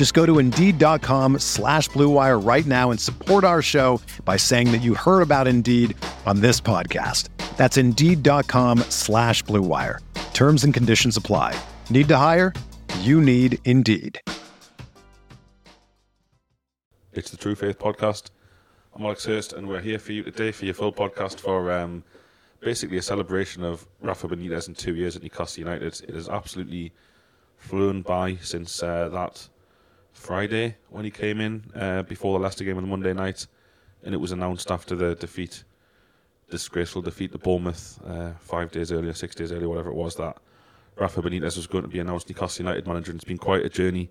Just go to Indeed.com slash BlueWire right now and support our show by saying that you heard about Indeed on this podcast. That's Indeed.com slash BlueWire. Terms and conditions apply. Need to hire? You need Indeed. It's the True Faith Podcast. I'm Alex Hurst, and we're here for you today for your full podcast for um, basically a celebration of Rafa Benitez in two years at Newcastle United. It has absolutely flown by since uh, that Friday when he came in uh, before the Leicester game on the Monday night, and it was announced after the defeat, disgraceful defeat to Bournemouth uh, five days earlier, six days earlier, whatever it was, that Rafa Benitez was going to be announced Newcastle United manager, and it's been quite a journey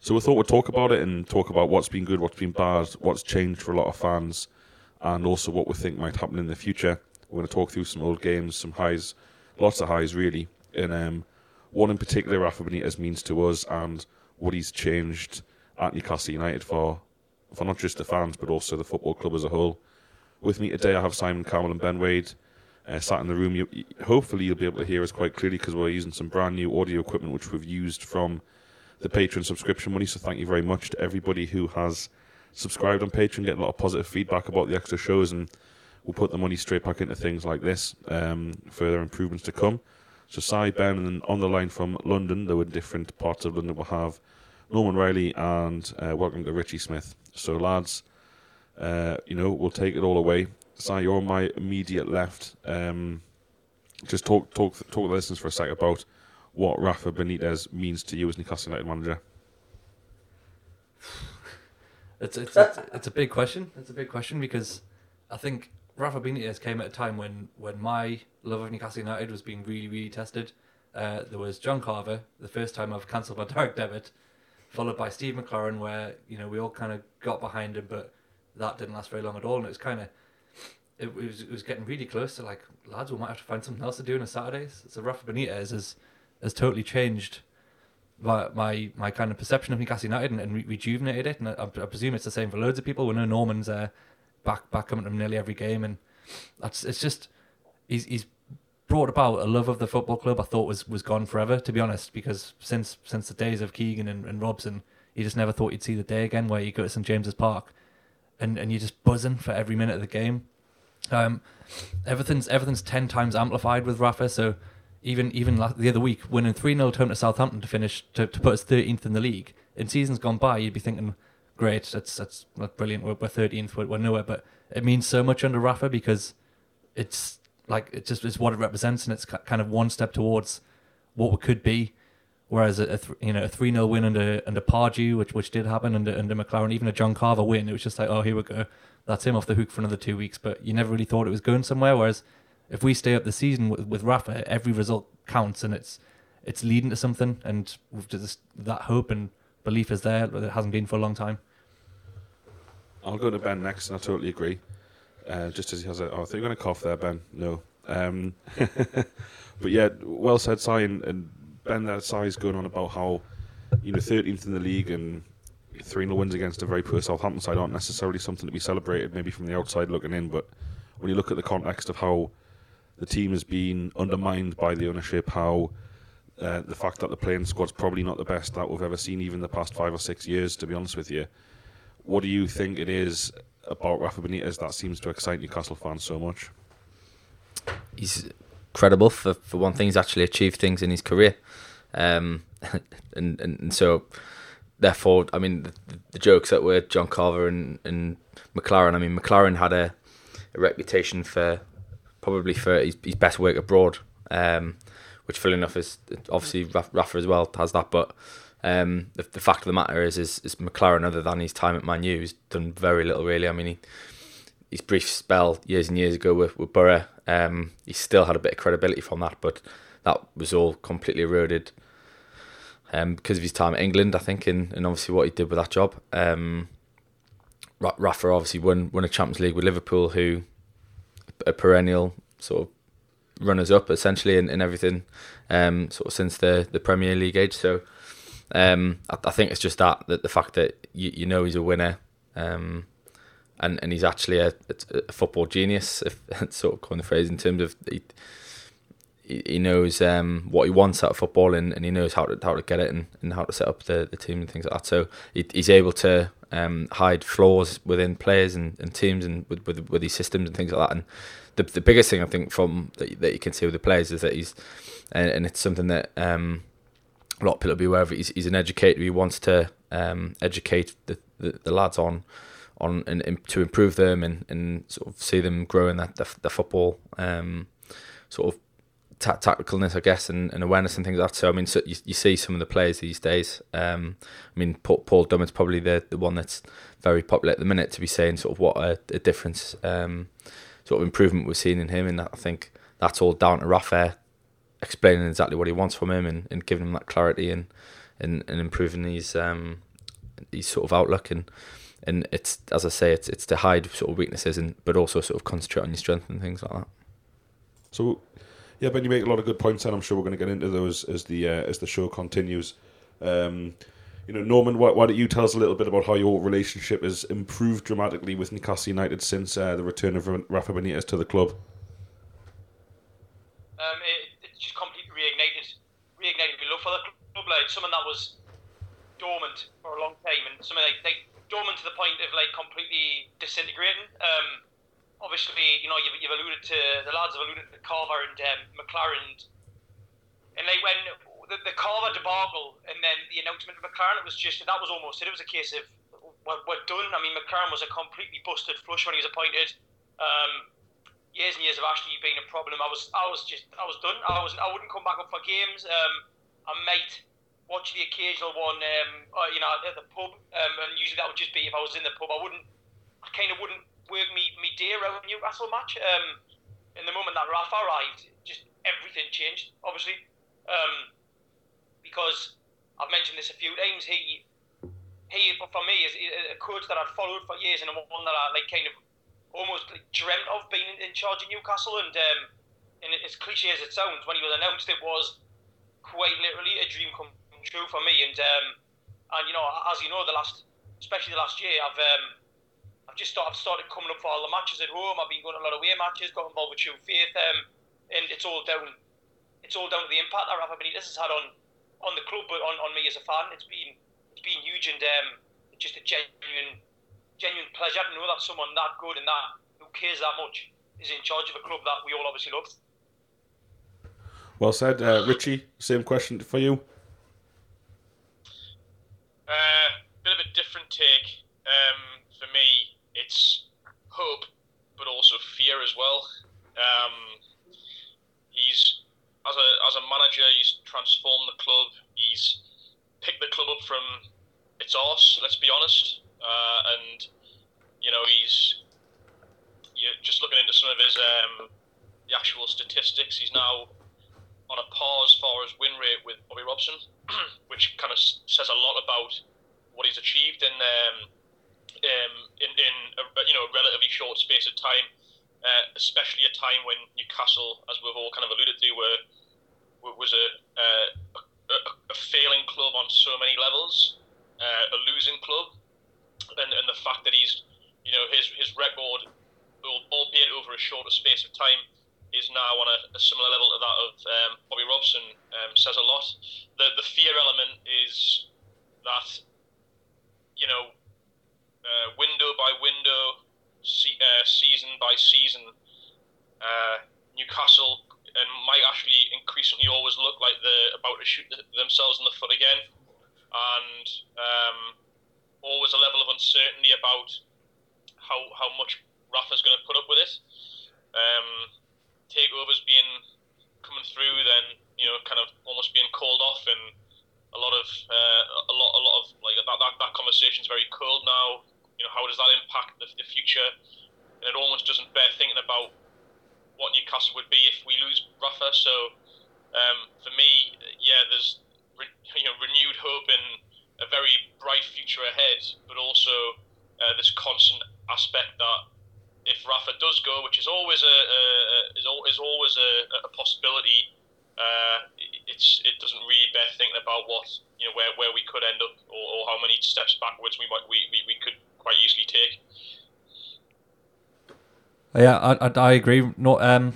so we thought we'd talk about it and talk about what's been good, what's been bad, what's changed for a lot of fans, and also what we think might happen in the future. We're going to talk through some old games, some highs, lots of highs really, and um, one in particular Rafa Benitez means to us and what he's changed at Newcastle United for, for not just the fans but also the football club as a whole. With me today, I have Simon Carmel and Ben Wade. Uh, sat in the room. You, hopefully, you'll be able to hear us quite clearly because we're using some brand new audio equipment which we've used from the Patreon subscription money. So thank you very much to everybody who has subscribed on Patreon, getting a lot of positive feedback about the extra shows, and we'll put the money straight back into things like this. Um, further improvements to come. So Cy, Ben, and on the line from London, though in different parts of London, we'll have Norman Riley and uh, welcome to Richie Smith. So lads, uh, you know we'll take it all away. Cy, you're on my immediate left. Um, just talk talk talk to the listeners for a sec about what Rafa Benitez means to you as Newcastle United manager? It's it's, it's it's a big question. It's a big question because I think Rafa Benitez came at a time when when my love of Newcastle United was being really really tested. Uh, there was John Carver, the first time I've cancelled my direct debit, followed by Steve McClaren, where you know we all kind of got behind him, but that didn't last very long at all, and it was kind of it was it was getting really close to like lads, we might have to find something else to do on a Saturdays. So Rafa Benitez is has totally changed my my, my kind of perception of Newcastle United and, and re- rejuvenated it. And I, I, presume it's the same for loads of people. We know Norman's uh, back back coming to nearly every game, and that's it's just he's he's brought about a love of the football club. I thought was was gone forever, to be honest, because since since the days of Keegan and, and Robson, you just never thought you'd see the day again where you go to St James's Park, and and you're just buzzing for every minute of the game. Um, everything's everything's ten times amplified with Rafa, so even even the other week, winning 3 0 home to Southampton to finish, to, to put us 13th in the league. In seasons gone by, you'd be thinking, great, that's that's brilliant, we're, we're 13th, we're, we're nowhere. But it means so much under Rafa because it's like, it just is what it represents and it's kind of one step towards what we could be. Whereas a, a th- you know a three 0 win under under Pardew, which which did happen under under McClaren, even a John Carver win, it was just like oh here we go, that's him off the hook for another two weeks. But you never really thought it was going somewhere. Whereas if we stay up the season with, with Rafa, every result counts and it's it's leading to something. And just that hope and belief is there, but it hasn't been for a long time. I'll go to Ben next, and I totally agree. Uh, just as he has a, oh, I think you're going to cough there, Ben. No. Um, but yeah, well said, Cy. And, and Ben, that Cy's going on about how, you know, 13th in the league and 3 0 wins against a very poor Southampton side aren't necessarily something to be celebrated, maybe from the outside looking in. But when you look at the context of how the team has been undermined by the ownership. How uh, the fact that the playing squad's probably not the best that we've ever seen, even the past five or six years. To be honest with you, what do you think it is about Rafa Benitez that seems to excite Newcastle fans so much? He's credible for for one thing. He's actually achieved things in his career, um, and, and, and so therefore, I mean, the, the, jokes that were John Carver and, and McClaren. I mean, McClaren had a, a reputation for probably for his, his best work abroad, um, which, funnily enough, is obviously Rafa as well has that. But um, the, the, fact of the matter is, is, is McClaren, other than his time at Man U, has done very little really. I mean, he, his brief spell years and years ago with, with Borough, um, he still had a bit of credibility from that, but that was all completely eroded um, because of his time at England, I think, and, and obviously what he did with that job. Um, Rafa obviously won won a Champions League with Liverpool, who a perennial sort of runners up essentially in, in everything, um, sort of since the, the Premier League age. So um, I, I, think it's just that, that the fact that you, you know he's a winner, um, and and he's actually a, a football genius, if sort of coin the phrase in terms of he, he knows um, what he wants out of football and, and he knows how to how to get it and, and how to set up the, the team and things like that. So he, he's able to um, hide flaws within players and, and teams and with, with with these systems and things like that. And the the biggest thing I think from that, that you can see with the players is that he's and, and it's something that um, a lot of people will be aware of. He's, he's an educator. He wants to um, educate the, the, the lads on on and, and, to improve them and, and sort of see them grow in that the, the football um, sort of ta- tacticalness, I guess, and, and, awareness and things like that. So I mean, so you, you see some of the players these days. Um, I mean, Paul, Paul Dummett's probably the the one that's very popular at the minute to be saying sort of what a, a difference, um, sort of improvement we're seeing in him, and I think that's all down to Rafa explaining exactly what he wants from him and, and giving him that clarity and and, and improving his um his sort of outlook and and it's as I say it's it's to hide sort of weaknesses and but also sort of concentrate on your strength and things like that. So yeah, Ben, you make a lot of good points, and I'm sure we're going to get into those as the uh, as the show continues. Um, you know, Norman, why, why, don't you tell us a little bit about how your relationship has improved dramatically with Newcastle United since uh, the return of Rafa Benitez to the club? Um, it, it, just completely reignited, reignited my love something that was dormant for a long time, and something like, like dormant to the point of like completely disintegrating. Um, obviously, you know, you've, you've alluded to the lads have alluded to Carver and um, McClaren, and like when the, the Carver debacle and then the announcement of McClaren, it was just that was almost it. It was a case of we're, we're done. I mean, McClaren was a completely busted flush when he was appointed. Um, years and years of actually being a problem. I was I was just I was done. I was I wouldn't come back up for games. Um, I might watch the occasional one, um, uh, you know, at the pub, um, and usually that would just be if I was in the pub. I wouldn't, I kind of wouldn't work me, me day around Newcastle match. Um, in the moment that Rafa arrived, just everything changed, obviously. Um, because I've mentioned this a few times, he, he for me, is a coach that I'd followed for years and one that I like kind of almost like dreamt of being in charge of Newcastle. And, um, and as cliche as it sounds, when he was announced, it was quite literally a dream come true for me. And um, and you know, as you know, the last, especially the last year, I've um, I've just started, started coming up for all the matches at home. I've been going to a lot of away matches, got involved with True Faith, um, and it's all down, it's all down to the impact that Rafa Benitez has had on, on the club, but on, on me as a fan. It's been, it's been huge, and um, just a genuine, genuine pleasure to know that someone that good and that who cares that much is in charge of a club that we all obviously love. Well said, uh, Richie. Same question for you. Uh, bit of a different take um, for me it's hope, but also fear as well. Um, he's as a as a manager, he's transformed the club. He's picked the club up from its arse. Let's be honest, uh, and you know he's you just looking into some of his um, the actual statistics. He's now on a par as far as win rate with Bobby Robson, which kind of says a lot about what he's achieved in um, um, in, in a, you know a relatively short space of time, uh, especially a time when Newcastle, as we've all kind of alluded to, were was a, uh, a, a failing club on so many levels, uh, a losing club, and, and the fact that he's you know his his record, albeit over a shorter space of time, is now on a, a similar level to that of um, Bobby Robson um, says a lot. The the fear element is that you know uh, window by window, se- uh, season by season, uh, Newcastle and might actually increasingly always look like they're about to shoot themselves in the foot again, and um, always a level of uncertainty about how how much Rafa's going to put up with it. Um, takeovers being coming through, then you know, kind of almost being called off, and a lot of uh, a lot a lot of like that, that that conversation is very cold now. You know, how does that impact the, the future? And it almost doesn't bear thinking about what Newcastle would be if we lose Rafa. So um, for me, yeah, there's re- you know renewed hope and a very bright future ahead, but also uh, this constant aspect that if Rafa does go, which is always a, a, a is, al- is always a, a possibility, uh, it's it doesn't really bear thinking about what you know where, where we could end up or, or how many steps backwards we might we, we, we could quite easily take. Yeah, I, I, I agree. No, um,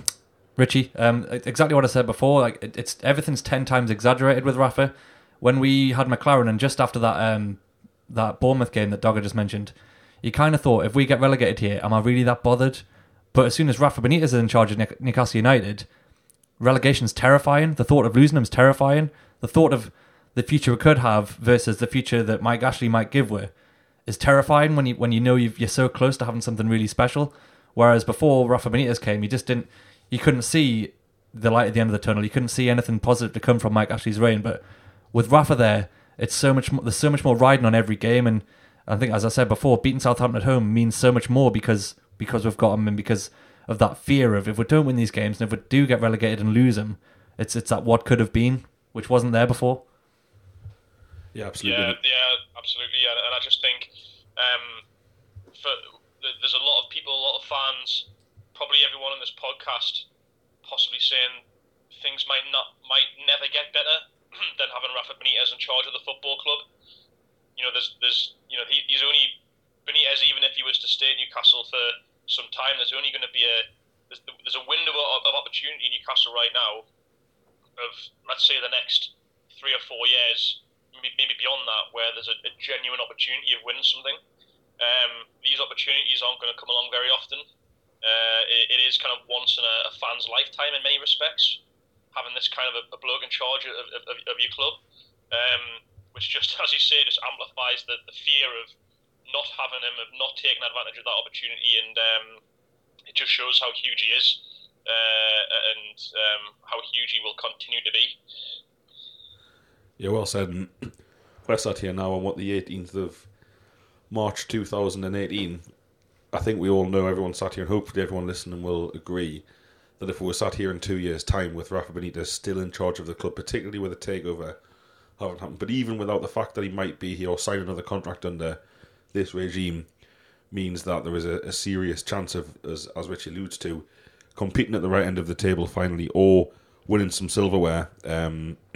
Richie, um, exactly what I said before. Like it, it's everything's ten times exaggerated with Rafa. When we had McClaren, and just after that, um, that Bournemouth game that Dogger just mentioned, you kind of thought, if we get relegated here, am I really that bothered? But as soon as Rafa Benitez is in charge of Newcastle United, relegation's terrifying. The thought of losing him's terrifying. The thought of the future we could have versus the future that Mike Ashley might give we is terrifying when you when you know you are so close to having something really special. Whereas before Rafa Benitez came, you just didn't, you couldn't see the light at the end of the tunnel. You couldn't see anything positive to come from Mike Ashley's reign. But with Rafa there, it's so much. There's so much more riding on every game, and I think, as I said before, beating Southampton at home means so much more because because we've got them and because of that fear of if we don't win these games and if we do get relegated and lose them, it's it's that what could have been, which wasn't there before. Yeah, absolutely. Yeah, yeah, absolutely. And, and I just think um, for there's a lot of people, a lot of fans, probably everyone on this podcast, possibly saying things might not, might never get better than having Rafa Benitez in charge of the football club. You know, there's, there's, you know, he, he's only Benitez, even if he was to stay at Newcastle for some time, there's only going to be a, there's, there's a window of, of opportunity in Newcastle right now, of let's say the next three or four years, maybe beyond that, where there's a, a genuine opportunity of winning something. Um, these opportunities aren't going to come along very often. Uh, it, it is kind of once in a, a, fan's lifetime in many respects, having this kind of a, a bloke in charge of, of, of your club, um, which just, as you say, just amplifies the, the fear of not having him, of not taking advantage of that opportunity, and um, it just shows how huge he is uh, and um, how huge he will continue to be. Yeah, well said. We're sat here now on what the 18th of March 2018, I think we all know, everyone sat here, and hopefully everyone listening will agree that if we were sat here in two years' time with Rafa Benitez still in charge of the club, particularly with a takeover haven't happened, but even without the fact that he might be here or sign another contract under this regime, means that there is a, a serious chance of, as, as Rich alludes to, competing at the right end of the table finally, or winning some silverware, um,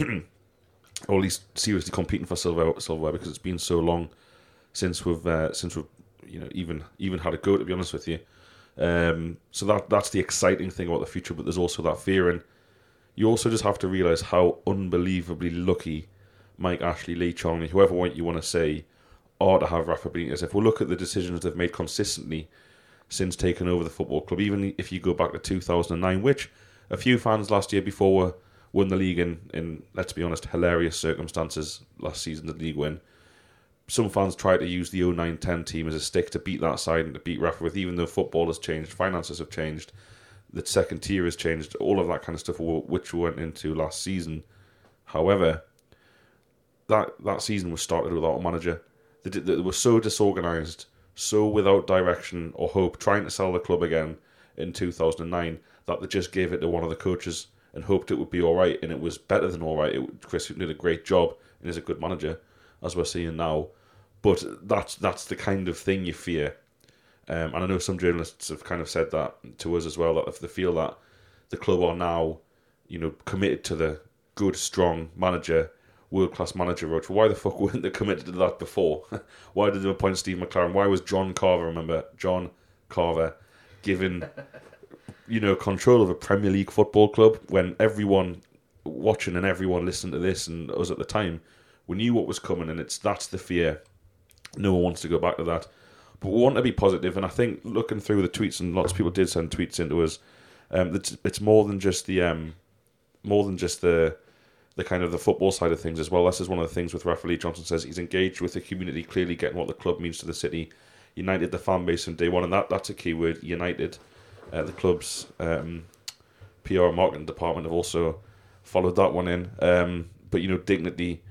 or at least seriously competing for silver, silverware because it's been so long since we've uh, since we've you know even even had a go. To be honest with you, um, so that that's the exciting thing about the future. But there's also that fear, and you also just have to realize how unbelievably lucky Mike Ashley, Lee Charnley, whoever you want to say, are to have Rafa Benitez. If we look at the decisions they've made consistently since taking over the football club, even if you go back to 2009, which a few fans last year before were won the league in, in let's be honest, hilarious circumstances last season, the league win some fans tried to use the 09-10 team as a stick to beat that side and to beat Rafa with, even though football has changed, finances have changed, the second tier has changed, all of that kind of stuff, which we went into last season. However, that that season was started without a manager. They, they were so disorganised, so without direction or hope, trying to sell the club again in 2009 that they just gave it to one of the coaches and hoped it would be all right, and it was better than all right. It, Chris did a great job and is a good manager as we're seeing now. But that's that's the kind of thing you fear. Um, and I know some journalists have kind of said that to us as well that if they feel that the club are now, you know, committed to the good, strong manager, world class manager road, why the fuck weren't they committed to that before? why did they appoint Steve McClaren? Why was John Carver, remember, John Carver, given, you know, control of a Premier League football club when everyone watching and everyone listening to this and us at the time we knew what was coming, and it's that's the fear. No one wants to go back to that, but we want to be positive. And I think looking through the tweets, and lots of people did send tweets into us. Um, it's, it's more than just the um, more than just the the kind of the football side of things as well. This is one of the things with Rafa Lee Johnson says he's engaged with the community, clearly getting what the club means to the city, united the fan base from day one, and that that's a key word. United, uh, the club's um, PR marketing department have also followed that one in. Um, but you know, dignity.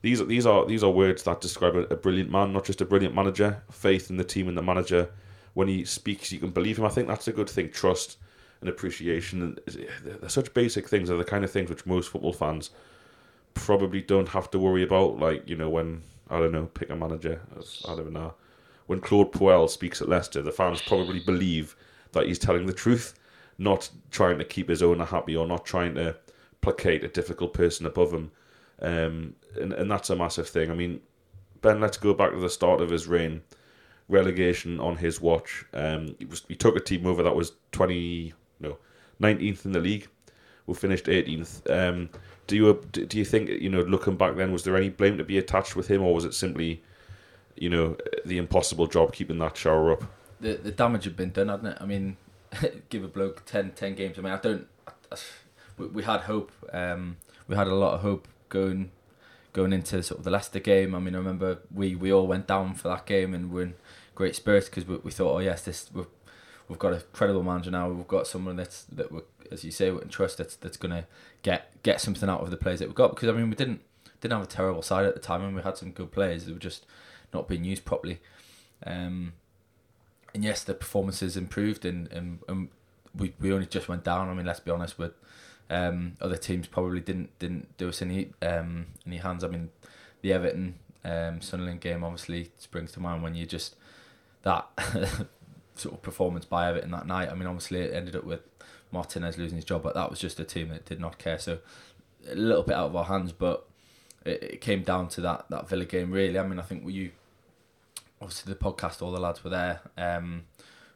These are these are these are words that describe a, a brilliant man, not just a brilliant manager. Faith in the team and the manager. When he speaks, you can believe him. I think that's a good thing. Trust and appreciation. They're such basic things. They're the kind of things which most football fans probably don't have to worry about. Like you know, when I don't know, pick a manager. I don't know. When Claude Puel speaks at Leicester, the fans probably believe that he's telling the truth, not trying to keep his owner happy or not trying to placate a difficult person above him. Um, and, and that's a massive thing. I mean, Ben, let's go back to the start of his reign. Relegation on his watch. Um, he, was, he took a team over that was 20, no, 19th in the league. We finished 18th. Um, do you do you think you know looking back then was there any blame to be attached with him or was it simply you know the impossible job keeping that shower up? The the damage had been done, hadn't it? I mean, give a bloke 10, 10 games. I mean, I don't. we, we had hope. Um, we had a lot of hope going going into sort of the Leicester game. I mean, I remember we, we all went down for that game and we're in great spirits because we, we thought, oh yes, this we've, we've got a credible manager now. We've got someone that's that we as you say, we can trust that's that's going to get get something out of the players that we've got. Because I mean, we didn't didn't have a terrible side at the time, and we had some good players that were just not being used properly. Um, and yes, the performances improved, and, and, and we we only just went down. I mean, let's be honest, with um, other teams probably didn't didn't do us any um, any hands. I mean, the Everton um, Sunderland game obviously springs to mind when you just that sort of performance by Everton that night. I mean, obviously it ended up with Martinez losing his job, but that was just a team that did not care. So a little bit out of our hands, but it, it came down to that that Villa game. Really, I mean, I think you obviously the podcast, all the lads were there um,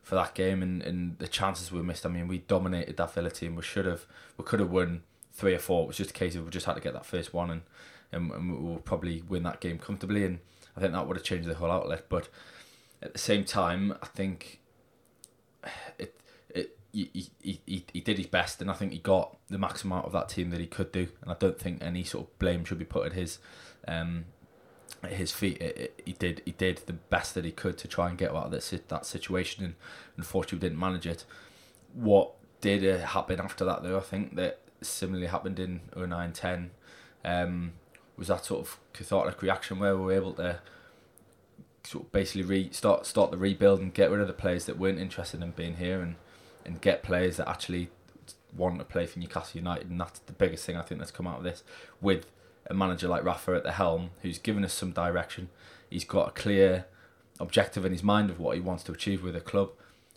for that game, and, and the chances we missed. I mean, we dominated that Villa team. We should have, we could have won three or four. It was just a case of we just had to get that first one, and and, and we'll probably win that game comfortably. And I think that would have changed the whole outlet. But at the same time, I think it he, he, he, he did his best, and I think he got the maximum out of that team that he could do. And I don't think any sort of blame should be put at his um, at his feet. It, it, he did he did the best that he could to try and get out of that that situation, and unfortunately didn't manage it. What did uh, happen after that, though? I think that similarly happened in 09-10, um, was that sort of cathartic reaction where we were able to sort of basically re- start start the rebuild and get rid of the players that weren't interested in being here and and get players that actually want to play for Newcastle United, and that's the biggest thing I think that's come out of this. With a manager like Rafa at the helm, who's given us some direction, he's got a clear objective in his mind of what he wants to achieve with the club,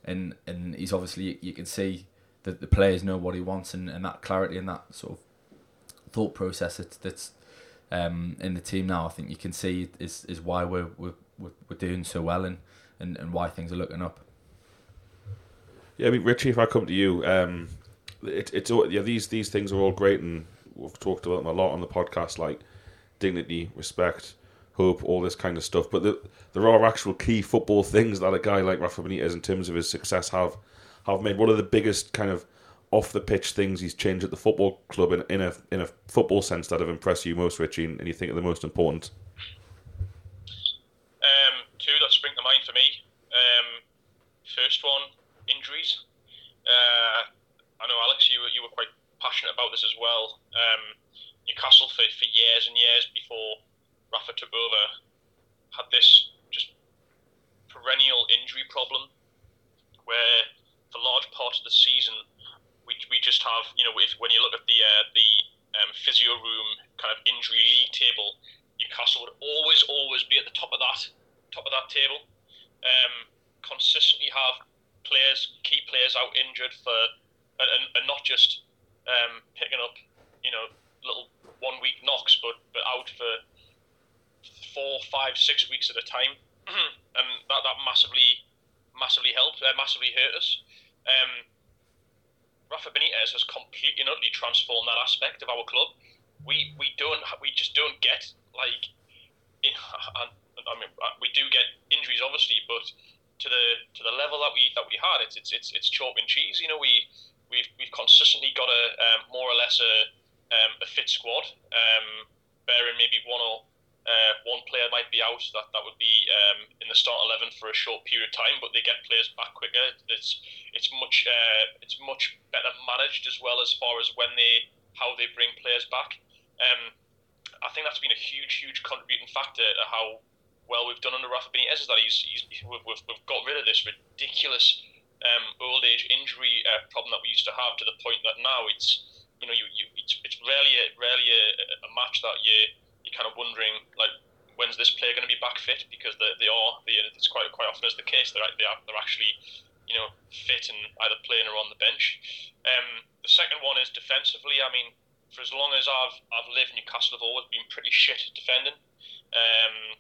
and and he's obviously you can see that the players know what he wants, and, and that clarity and that sort of thought process that's, that's um, in the team now. I think you can see is is why we're we're we're doing so well and, and, and why things are looking up. Yeah, I mean, Richie, if I come to you, um, it, it's yeah, these these things are all great, and we've talked about them a lot on the podcast, like dignity, respect, hope, all this kind of stuff. But the, there are actual key football things that a guy like Rafa Benitez, in terms of his success, have have made. One of the biggest kind of off the pitch things he's changed at the football club in, in a in a football sense that have impressed you most, Richie, and you think are the most important? Um, two that spring to mind for me. Um, first one injuries. Uh, I know Alex, you you were quite passionate about this as well. Um, Newcastle for, for years and years before Rafa took over had this just perennial injury problem where for large parts of the season we, we just have you know if, when you look at the uh, the um, physio room kind of injury league table Newcastle would always always be at the top of that top of that table um, consistently have players, key players out injured for, and, and not just um, picking up, you know, little one week knocks, but but out for four, five, six weeks at a time, and that that massively, massively helped, uh, massively hurt us. Um, Rafa Benitez has completely and utterly transformed that aspect of our club. We we don't we just don't get like, I mean we do get injuries obviously, but to the to the level that we that we had, it's it's it's, it's chalk and cheese. You know, we we've we've consistently got a um, more or less a um, a fit squad, um, bearing maybe one or uh, one player might be out. That that would be um, in the start eleven for a short period of time, but they get players back quicker. It's it's much uh, it's much better managed as well as far as when they how they bring players back. Um, I think that's been a huge huge contributing factor to how well we've done under Rafa Benitez is that he's, he's we've, we've got rid of this ridiculous um, old age injury uh, problem that we used to have to the point that now it's you know you, you it's, it's rarely a, rarely a, a match that you you're kind of wondering like when's this player going to be back fit because they, they are they, it's quite quite often is the case they're they are, they're actually you know fit and either playing or on the bench. Um, the second one is defensively. I mean, for as long as I've I've lived, in Newcastle have always been pretty shit defending. Um,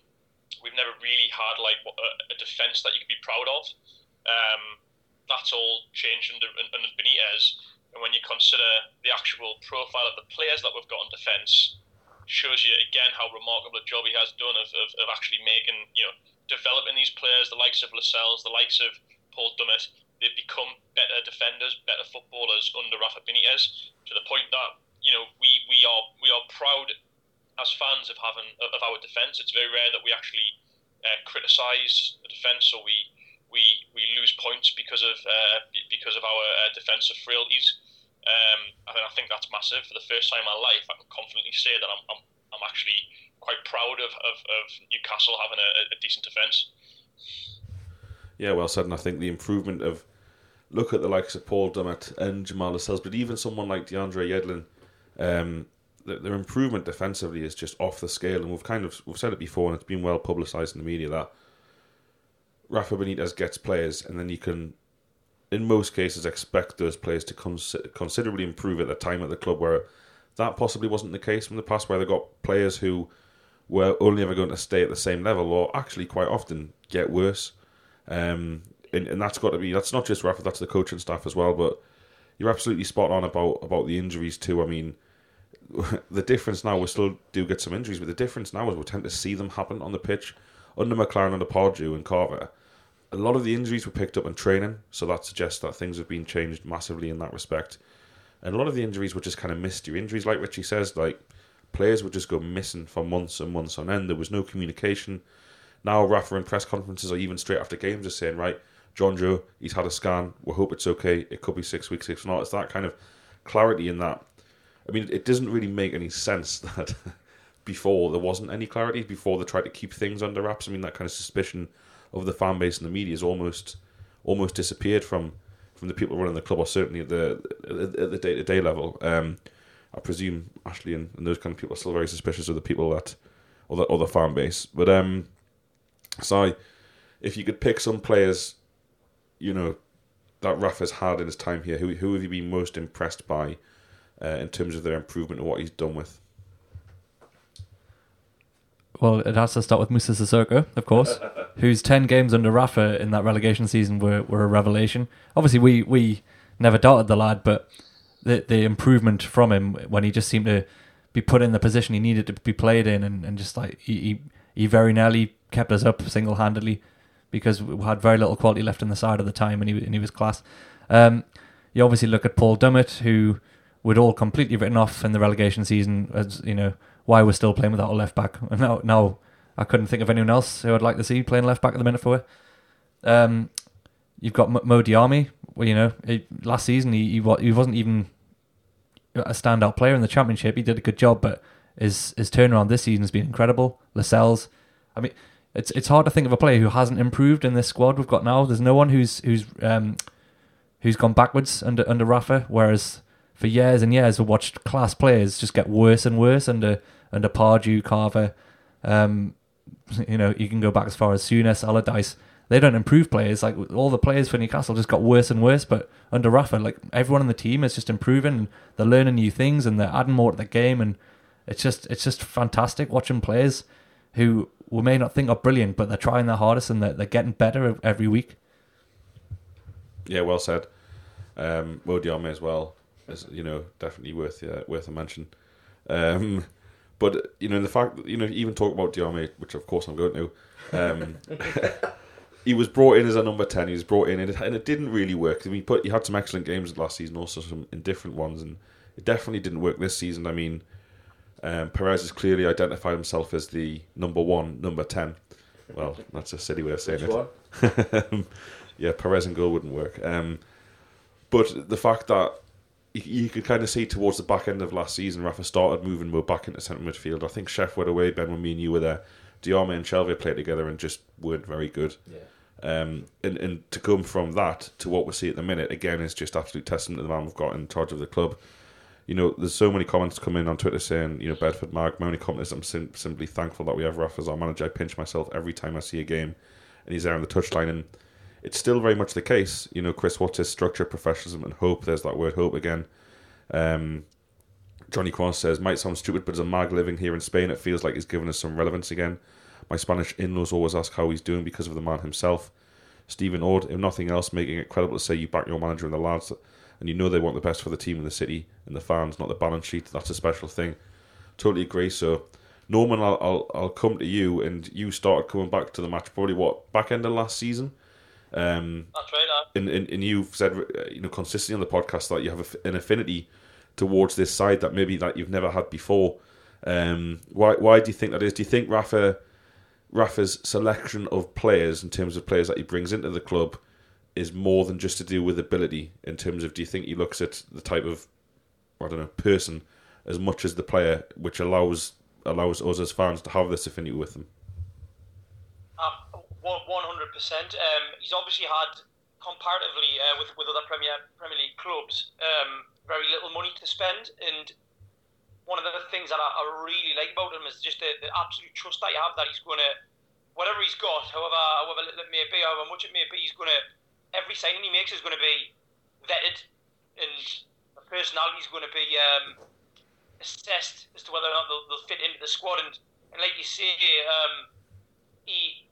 we've never really had like a, a defence that you could be proud of. Um, that's all changed under, under Benitez. And when you consider the actual profile of the players that we've got on defence, shows you again how remarkable a job he has done of, of, of actually making, you know, developing these players, the likes of Lascelles, the likes of Paul Dummett. They've become better defenders, better footballers under Rafa Benitez to the point that you know we, we are we are proud as fans of having of our defence. It's very rare that we actually uh, criticise the defence or we, we we lose points because of uh, because of our uh, defensive frailties. Um, I, think that's massive. For the first time in my life, I can confidently say that I'm, I'm, I'm actually quite proud of, of, of Newcastle having a, a decent defence. Yeah, well said. And I think the improvement of look at the likes of Paul Dummett and Jamal Lascelles, but even someone like DeAndre Yedlin, um, their improvement defensively is just off the scale. And we've kind of we've said it before, and it's been well publicised in the media that Rafa Benitez gets players, and then you can in most cases, expect those players to cons- considerably improve at the time at the club, where that possibly wasn't the case from the past, where they got players who were only ever going to stay at the same level, or actually quite often get worse. Um, and, and that's got to be that's not just Rafa, that's the coaching staff as well. But you're absolutely spot on about about the injuries too. I mean, the difference now we still do get some injuries, but the difference now is we tend to see them happen on the pitch under McClaren, under Pardew and Carver a lot of the injuries were picked up in training, so that suggests that things have been changed massively in that respect. And a lot of the injuries were just kind of mystery injuries, like Richie says, like players would just go missing for months and months on end. There was no communication. Now Rafa in press conferences or even straight after games are saying, right, John Jonjo, he's had a scan. We hope it's okay. It could be six weeks, if not. It's that kind of clarity in that. I mean, it doesn't really make any sense that before there wasn't any clarity, before they tried to keep things under wraps. I mean, that kind of suspicion of the fan base and the media has almost almost disappeared from from the people running the club, or certainly at the at the day to day level. Um, I presume Ashley and, and, those kind of people are still very suspicious of the people that or the, or the fan base. But um, so if you could pick some players, you know, that Rafa's had in his time here, who who have you been most impressed by uh, in terms of their improvement and what he's done with? Well, it has to start with Moussa Sissoko, of course, whose 10 games under Rafa in that relegation season were, were a revelation. Obviously, we, we never doubted the lad, but the, the improvement from him when he just seemed to be put in the position he needed to be played in and, and just like he, he, he very nearly kept us up single handedly because we had very little quality left in the side at the time and he, and he was class. Um, you obviously look at Paul Dummett, who we'd all completely written off in the relegation season as, you know, why we're still playing without a left back. And now, now I couldn't think of anyone else who I'd like to see playing left back at the minute for. Um, you've got Mo Diame. Well, you know, last season he, he he wasn't even a standout player in the championship. He did a good job, but his his turnaround this season has been incredible. Lascelles, I mean, it's it's hard to think of a player who hasn't improved in this squad we've got now. There's no one who's who's um, who's gone backwards under under Rafa, whereas for years and years, we watched class players just get worse and worse under under Pardew, Carver. Um, you know, you can go back as far as Souness, Allardyce. They don't improve players. Like all the players for Newcastle just got worse and worse. But under Rafa, like everyone on the team is just improving and they're learning new things and they're adding more to the game. And it's just it's just fantastic watching players who we may not think are brilliant, but they're trying their hardest and they're, they're getting better every week. Yeah, well said. Um, as well is you know definitely worth uh, worth a mention. Um, but you know the fact that you know even talk about Diame, which of course I'm going to. Um, he was brought in as a number ten. He was brought in, and it, and it didn't really work. I mean, he put he had some excellent games last season, also some indifferent ones, and it definitely didn't work this season. I mean, Um, Perez has clearly identified himself as the number one, number ten. Well, that's a silly way of saying it. yeah, Perez and goal wouldn't work. Um, but the fact that you, you could kind of see towards the back end of last season, Rafa started moving more back into centre midfield. I think Chef went away, Ben, when me and you were there. Diame and Shelvey played together and just weren't very good. Yeah. Um, and, and to come from that to what we see at the minute, again, is just absolute testament to the man we've got in charge of the club. You know, there's so many comments coming on Twitter saying, you know, Bedford Mag, my only comment is I'm sim- simply thankful that we have Rafa as our manager. I pinch myself every time I see a game and he's there on the touchline. And it's still very much the case. You know, Chris Watts' structure, professionalism, and hope. There's that word hope again. Um, Johnny Cross says, might sound stupid, but as a mag living here in Spain, it feels like he's given us some relevance again. My Spanish in laws always ask how he's doing because of the man himself. Stephen Ord, if nothing else, making it credible to say you back your manager and the lads, and you know they want the best for the team and the city and the fans, not the balance sheet. That's a special thing. Totally agree. So, Norman, I'll, I'll, I'll come to you, and you started coming back to the match probably what back end of last season. Um, That's right. And, and, and you've said uh, you know consistently on the podcast that you have an affinity towards this side that maybe that you've never had before. Um, why why do you think that is? Do you think Rafa Rafa's selection of players in terms of players that he brings into the club is more than just to do with ability? In terms of do you think he looks at the type of I don't know person as much as the player, which allows allows us as fans to have this affinity with them? One hundred percent. Um, he's obviously had comparatively uh, with with other Premier Premier League clubs um, very little money to spend, and one of the things that I, I really like about him is just the, the absolute trust that you have that he's going to whatever he's got, however however little it may be, however much it may be, he's going to every signing he makes is going to be vetted, and the personality is going to be um, assessed as to whether or not they'll, they'll fit into the squad. And, and like you say, um, he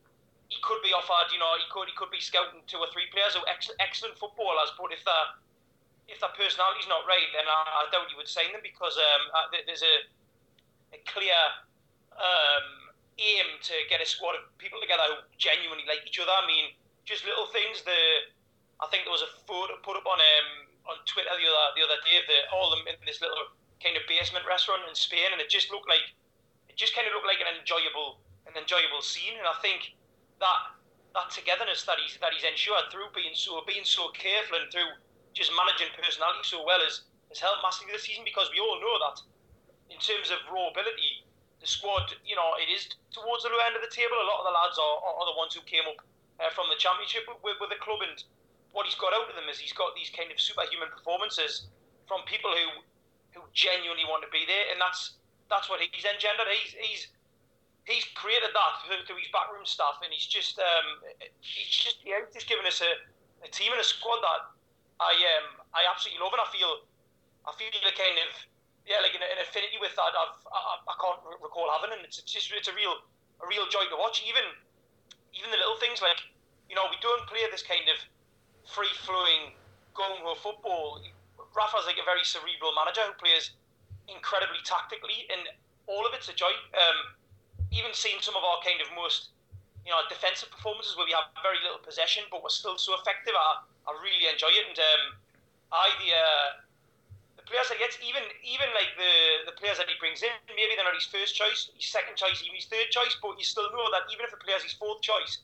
could be offered, you know, he could he could be scouting two or three players who ex- excellent footballers, but if their if their personality's not right, then I, I doubt you would sign them because um, there's a a clear um, aim to get a squad of people together who genuinely like each other. I mean, just little things. The I think there was a photo put up on um, on Twitter the other the other day of the, all of them in this little kind of basement restaurant in Spain, and it just looked like it just kind of looked like an enjoyable an enjoyable scene. And I think that that togetherness that he's that he's ensured through being so being so careful and through just managing personality so well has has helped massively this season because we all know that in terms of raw ability, the squad, you know, it is towards the low end of the table. A lot of the lads are, are the ones who came up uh, from the championship with, with the club, and what he's got out of them is he's got these kind of superhuman performances from people who who genuinely want to be there, and that's that's what he's engendered. He's he's he's created that through, through his backroom staff, and he's just um, he's just yeah, he's just given us a, a team and a squad that I um I absolutely love, and I feel I feel a kind of yeah like an, an affinity with that I've I, I can't recall having, and it's, it's just it's a real a real joy to watch. Even even the little things like you know we don't play this kind of free flowing going go football. Rafa's like a very cerebral manager who plays incredibly tactically, and all of it's a joy. Um, even seen some of our kind of most you know defensive performances where we have very little possession but we're still so effective I, I really enjoy it. And um, I the uh, the players that he gets even even like the the players that he brings in maybe they're not his first choice his second choice even his third choice but you still know that even if the player's his fourth choice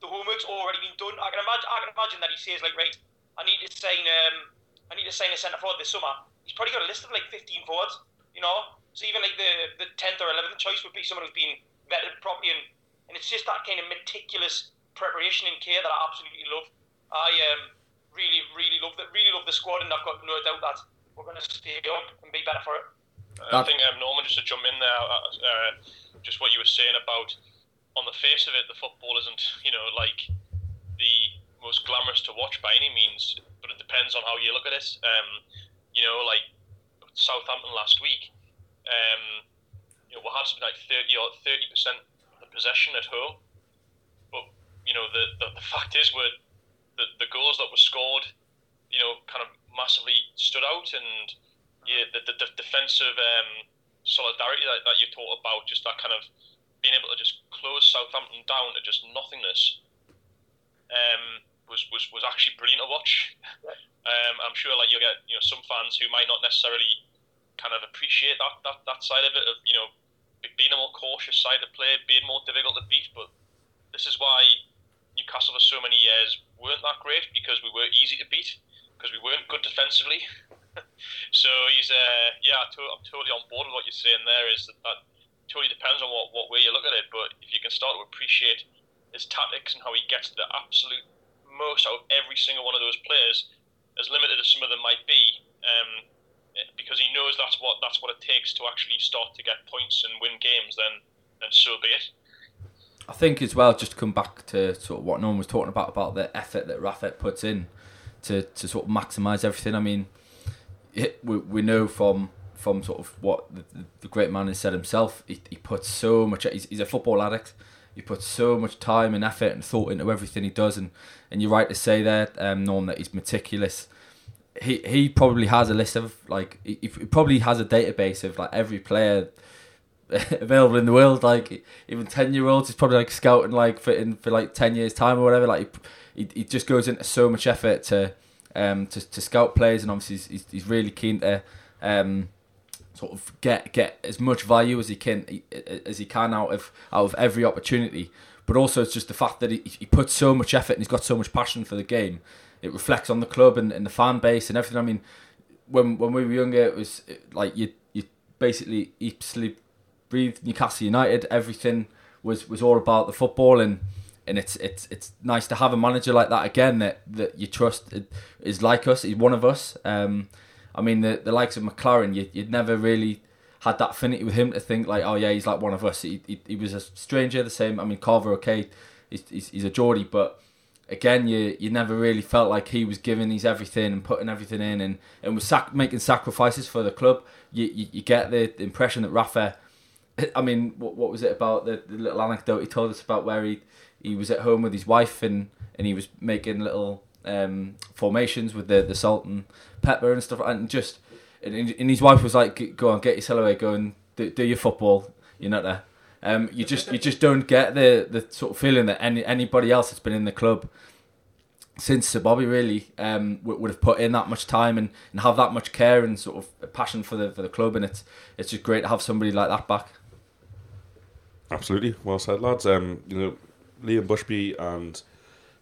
the homework's already been done. I can imagine I can imagine that he says like right I need to sign um, I need to sign a centre forward this summer. He's probably got a list of like 15 forwards you know so even like the the tenth or eleventh choice would be someone who's been vetted properly, and, and it's just that kind of meticulous preparation and care that I absolutely love. I um, really, really love that. Really love the squad, and I've got no doubt that we're going to stay up and be better for it. I think um, Norman, just to jump in there, uh, uh, just what you were saying about on the face of it, the football isn't you know like the most glamorous to watch by any means, but it depends on how you look at it. Um, you know, like Southampton last week, um, you know, we had something like thirty or thirty percent of the possession at home, but you know, the the, the fact is, were the the goals that were scored, you know, kind of massively stood out, and yeah, the the, the defensive um, solidarity that, that you talked about, just that kind of being able to just close Southampton down to just nothingness, um, was was was actually brilliant to watch. Um, I'm sure like you'll get you know some fans who might not necessarily kind of appreciate that, that, that side of it of you know being a more cautious side to play, being more difficult to beat. But this is why Newcastle for so many years weren't that great because we were easy to beat because we weren't good defensively. so he's uh, yeah, I'm totally on board with what you're saying. There is that, that totally depends on what, what way you look at it. But if you can start to appreciate his tactics and how he gets the absolute most out of every single one of those players, as limited as some of them might be, um, because he knows that's what that's what it takes to actually start to get points and win games, then then so be it. I think as well, just to come back to sort of what Norman was talking about about the effort that Rafa puts in to, to sort of maximise everything. I mean, it, we, we know from from sort of what the, the great man has said himself, he, he puts so much. He's, he's a football addict. He puts so much time and effort and thought into everything he does, and, and you're right to say there, um, Norm, that he's meticulous. He he probably has a list of like he, he probably has a database of like every player available in the world. Like even ten year olds, he's probably like scouting like for in for like ten years time or whatever. Like he, he just goes into so much effort to um to, to scout players, and obviously he's, he's really keen to um sort of get get as much value as he can as he can out of out of every opportunity. But also it's just the fact that he, he puts so much effort and he's got so much passion for the game. It reflects on the club and, and the fan base and everything. I mean, when when we were younger, it was like you you basically eat, sleep, breathe Newcastle United. Everything was was all about the football and and it's it's it's nice to have a manager like that again that that you trust is like us. He's one of us. Um, I mean, the the likes of McClaren, you, would never really had that affinity with him to think like, oh yeah, he's like one of us. He, he, he was a stranger, the same. I mean, Carver, okay, he's, he's, he's a Geordie, but again, you you never really felt like he was giving his everything and putting everything in and, and was sac- making sacrifices for the club. You, you, you get the impression that Rafa, I mean, what, what was it about the, the little anecdote he told us about where he he was at home with his wife and, and he was making little um, formations with the, the salt and pepper and stuff and just and, and his wife was like go on get your away go and do, do your football you're not there um, you just you just don't get the the sort of feeling that any anybody else that's been in the club since Sir Bobby really um, would, would have put in that much time and, and have that much care and sort of passion for the for the club and it's it's just great to have somebody like that back. Absolutely, well said, lads. Um, you know, Liam Bushby and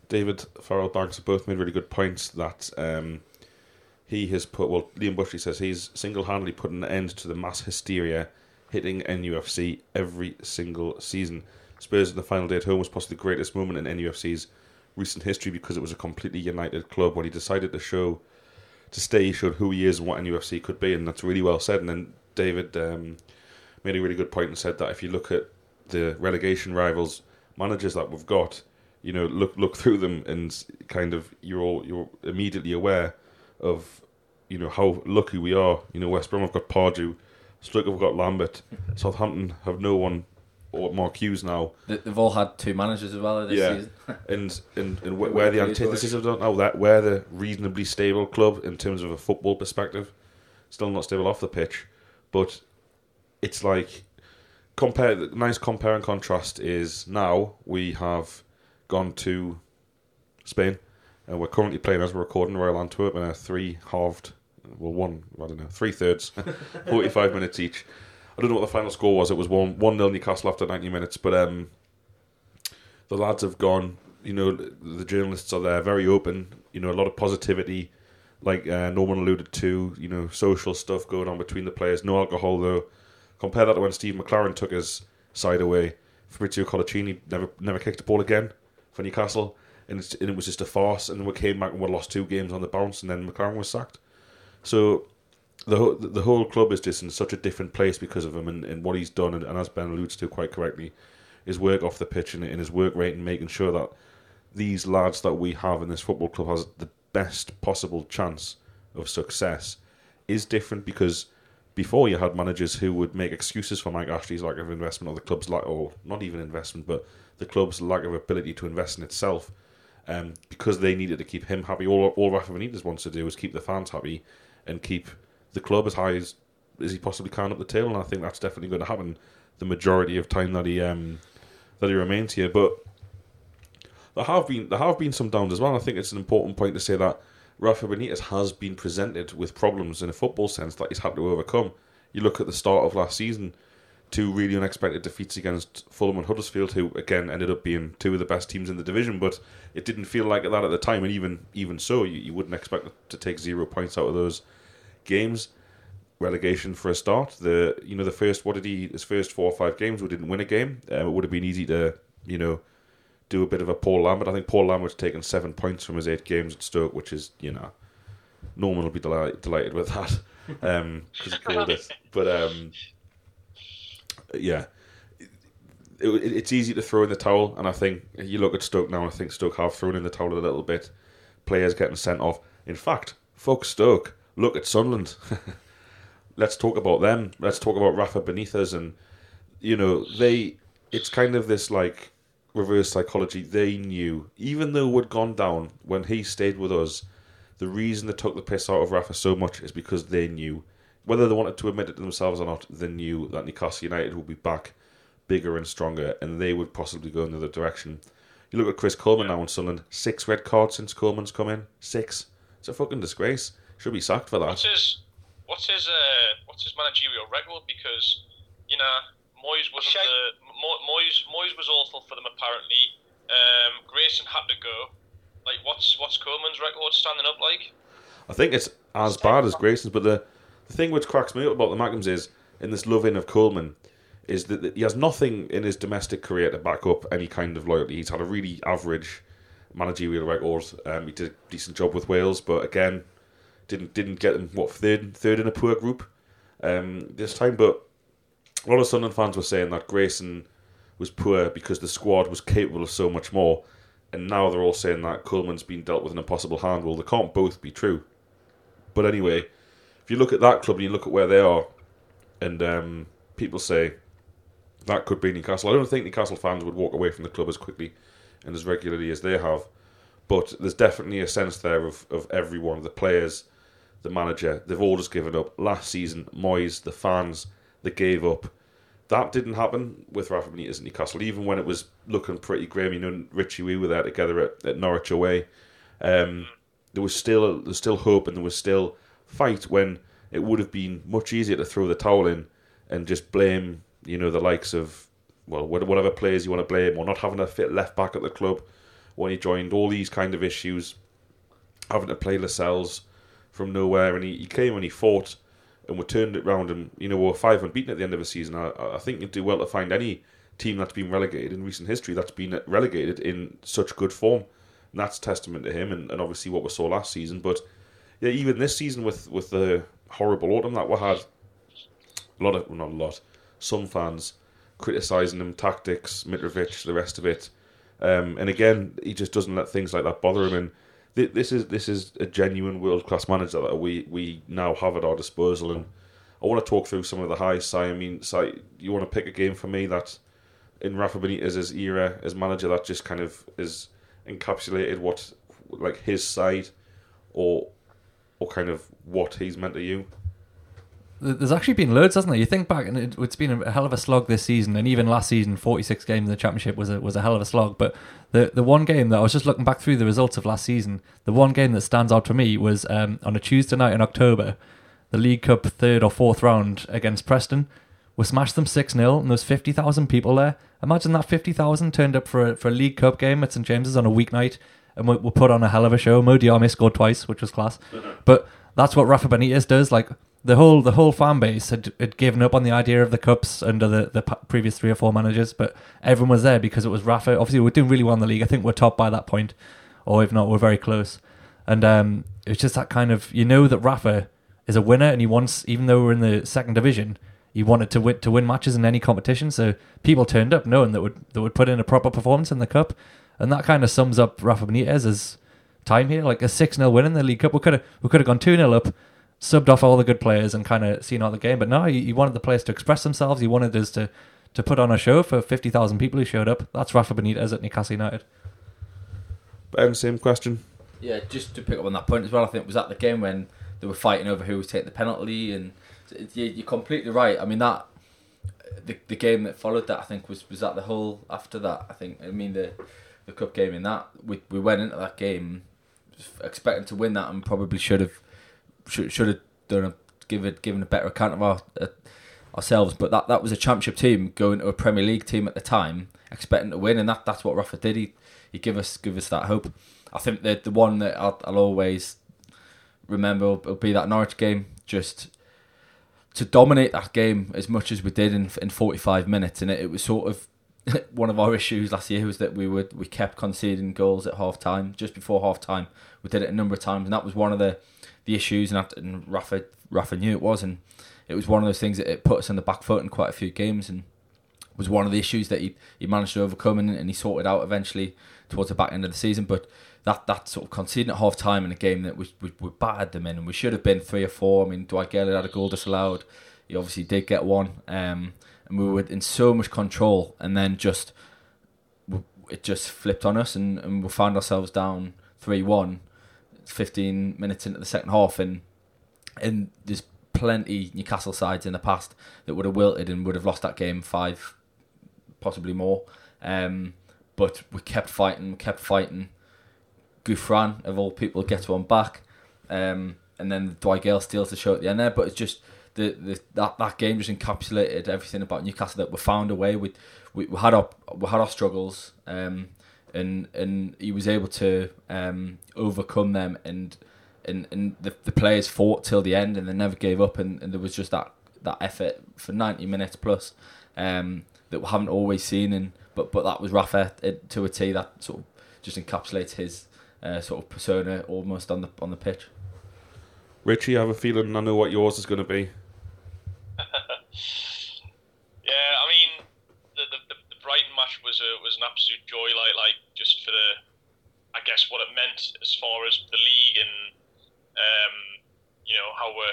David Farrell Banks have both made really good points that um, he has put. Well, Liam Bushby says he's single-handedly put an end to the mass hysteria hitting NUFC every single season. Spurs in the final day at home was possibly the greatest moment in NUFC's recent history because it was a completely united club. When he decided to show to stay, he showed who he is and what NUFC could be, and that's really well said. And then David um, made a really good point and said that if you look at the relegation rivals managers that we've got, you know, look look through them and kind of you're all, you're immediately aware of you know how lucky we are. You know, West Brom have got Pardew, Stoke have got Lambert, Southampton have no one or Mark Hughes now. They've all had two managers as well this yeah. season. and and, and where, where the antithesis of that now that where the reasonably stable club in terms of a football perspective, still not stable off the pitch, but it's like compare the nice compare and contrast is now we have gone to Spain and we're currently playing as we're recording Royal Antwerp in a three halved well one I don't know three thirds forty five minutes each. I don't know what the final score was. It was one one nil Newcastle after ninety minutes, but um, the lads have gone. You know, the journalists are there, very open. You know, a lot of positivity, like uh, Norman alluded to. You know, social stuff going on between the players. No alcohol though Compare that to when Steve McClaren took his side away. Fabrizio Coloccini never never kicked a ball again for Newcastle, and, and, it was just a farce. And we came back and we lost two games on the bounce, and then McClaren was sacked. So the whole, the whole club is just in such a different place because of him and, and what he's done, and, and, as Ben alludes to quite correctly, his work off the pitch and, and his work rate and making sure that these lads that we have in this football club has the best possible chance of success is different because before you had managers who would make excuses for Mike Ashley's lack of investment or the club's lack, or not even investment, but the club's lack of ability to invest in itself, um, because they needed to keep him happy. All all Rafa Benitez wants to do is keep the fans happy and keep the club as high as, as he possibly can up the table, and I think that's definitely going to happen the majority of time that he um, that he remains here. But there have been there have been some downs as well. I think it's an important point to say that Rafa Benitez has been presented with problems in a football sense that he's had to overcome. You look at the start of last season, two really unexpected defeats against Fulham and Huddersfield, who again ended up being two of the best teams in the division, but it didn't feel like that at the time, and even even so, you, you wouldn't expect to take zero points out of those games. Relegation for a start. The you know the first what did he his first four or five games we didn't win a game. Um, it would have been easy to you know do a bit of a Paul Lambert. I think Paul Lambert's taken seven points from his eight games at Stoke, which is you know no one will be delighted, delighted with that because um, he killed it. But um, yeah, it, it, it's easy to throw in the towel, and I think you look at Stoke now. I think Stoke have thrown in the towel a little bit. Players getting sent off. In fact, fuck Stoke. Look at Sunderland. Let's talk about them. Let's talk about Rafa Benitez, and you know they. It's kind of this like reverse psychology. They knew, even though we'd gone down when he stayed with us. The reason they took the piss out of Rafa so much is because they knew whether they wanted to admit it to themselves or not, they knew that Newcastle United would be back bigger and stronger, and they would possibly go in the other direction. You look at Chris Coleman now in Sunderland, six red cards since Coleman's come in. Six. It's a fucking disgrace. Should be sacked for that. What's his what's his uh, what's his managerial record? Because you know Moyes wasn't Shame. the Mo- Moyes Moyes was awful for them apparently. Um, Grayson had to go. Like what's what's Coleman's record standing up like? I think it's as bad as Grayson's, but the, the thing which cracks me up about the Mackems is, in this loving of Coleman, is that that he has nothing in his domestic career to back up any kind of loyalty. He's had a really average managerial record. Um, he did a decent job with Wales, but again, didn't didn't get them what third third in a poor group um, this time. But a lot of Sunderland fans were saying that Grayson was poor because the squad was capable of so much more, and now they're all saying that Coleman's been dealt with an impossible hand. Well, they can't both be true. But anyway, if you look at that club and you look at where they are, and um, people say that could be Newcastle. I don't think Newcastle fans would walk away from the club as quickly and as regularly as they have. But there's definitely a sense there of, of everyone, the players, the manager. They've all just given up. Last season, Moyes, the fans, they gave up. That didn't happen with Rafa Benitez at Newcastle, even when it was looking pretty grim. You know, Richie, we were there together at, at Norwich away. Um, there was still there was still hope and there was still fight when it would have been much easier to throw the towel in and just blame you know the likes of well whatever players you want to blame or not having a fit left back at the club when he joined all these kind of issues having to play Lascelles from nowhere and he, he came and he fought and we turned it round and you know we were five unbeaten at the end of the season I, I think you'd do well to find any team that's been relegated in recent history that's been relegated in such good form and that's testament to him and, and obviously what we saw last season. But yeah, even this season with with the horrible autumn that we had, a lot of well, not a lot, some fans criticising him tactics, Mitrovic, the rest of it. Um, and again, he just doesn't let things like that bother him. And th- this is this is a genuine world class manager that we we now have at our disposal. And I want to talk through some of the highs. Si, I mean, Si, you want to pick a game for me that in Rafa Benitez's era as manager that just kind of is encapsulated what like his side or or kind of what he's meant to you. There's actually been loads, hasn't there? You think back, and it, it's been a hell of a slog this season, and even last season, 46 games in the championship was a was a hell of a slog. But the the one game that I was just looking back through the results of last season, the one game that stands out for me was um, on a Tuesday night in October, the League Cup third or fourth round against Preston. We smashed them 6 0, and there was 50,000 people there. Imagine that 50,000 turned up for a, for a League Cup game at St James's on a weeknight, and we, we put on a hell of a show. Mo scored twice, which was class. But that's what Rafa Benitez does. Like, the whole the whole fan base had, had given up on the idea of the cups under the, the previous three or four managers, but everyone was there because it was Rafa. Obviously, we're doing really well in the league. I think we're top by that point, or if not, we're very close. And um, it's just that kind of you know that Rafa is a winner, and he wants, even though we're in the second division, he wanted to win to win matches in any competition. So people turned up knowing that would that would put in a proper performance in the cup, and that kind of sums up Rafa Benitez's time here. Like a six 0 win in the League Cup, we could have we could have gone two 0 up, subbed off all the good players, and kind of seen out the game. But no, he, he wanted the players to express themselves. He wanted us to to put on a show for fifty thousand people who showed up. That's Rafa Benitez at Newcastle United. Ben, same question. Yeah, just to pick up on that point as well, I think was that the game when they were fighting over who was taking the penalty, and you- you're completely right. I mean that the the game that followed that, I think was was that the whole after that. I think I mean the the cup game in that we we went into that game expecting to win that and probably should have should, should have done a give it given a better account of our uh, ourselves. But that, that was a championship team going to a Premier League team at the time, expecting to win, and that, that's what Rafa did. He he give us give us that hope. I think that the one that I'll, I'll always remember will, will be that Norwich game. Just to dominate that game as much as we did in in 45 minutes, and it, it was sort of one of our issues last year was that we would we kept conceding goals at half time. Just before half time, we did it a number of times, and that was one of the the issues. And, and Rafa Rafa knew it was, and it was one of those things that it put us on the back foot in quite a few games, and was one of the issues that he, he managed to overcome and, and he sorted out eventually towards the back end of the season. But that that sort of conceding at half time in a game that we, we, we battered them in, and we should have been three or four. I mean, Dwight Gayle had a goal disallowed. He obviously did get one, um, we were in so much control, and then just it just flipped on us, and, and we found ourselves down three one. 15 minutes into the second half and and there's plenty Newcastle sides in the past that would have wilted and would have lost that game five, possibly more. Um, but we kept fighting, we kept fighting. Gouffran, of all people, gets one back. Um, and then Dwight Gayle steals the show at the end there. But it's just the, the that, that game just encapsulated everything about Newcastle that we found a way. We, we, we had our we had our struggles, um, and and he was able to um, overcome them and and, and the, the players fought till the end and they never gave up and, and there was just that, that effort for 90 minutes plus um, that we haven't always seen and but but that was Rafa to a T that sort of just encapsulates his uh, sort of persona almost on the on the pitch. Richie, I have a feeling I know what yours is going to be. Yeah, I mean, the, the, the Brighton match was a, was an absolute joy, like like just for the, I guess what it meant as far as the league and um, you know how we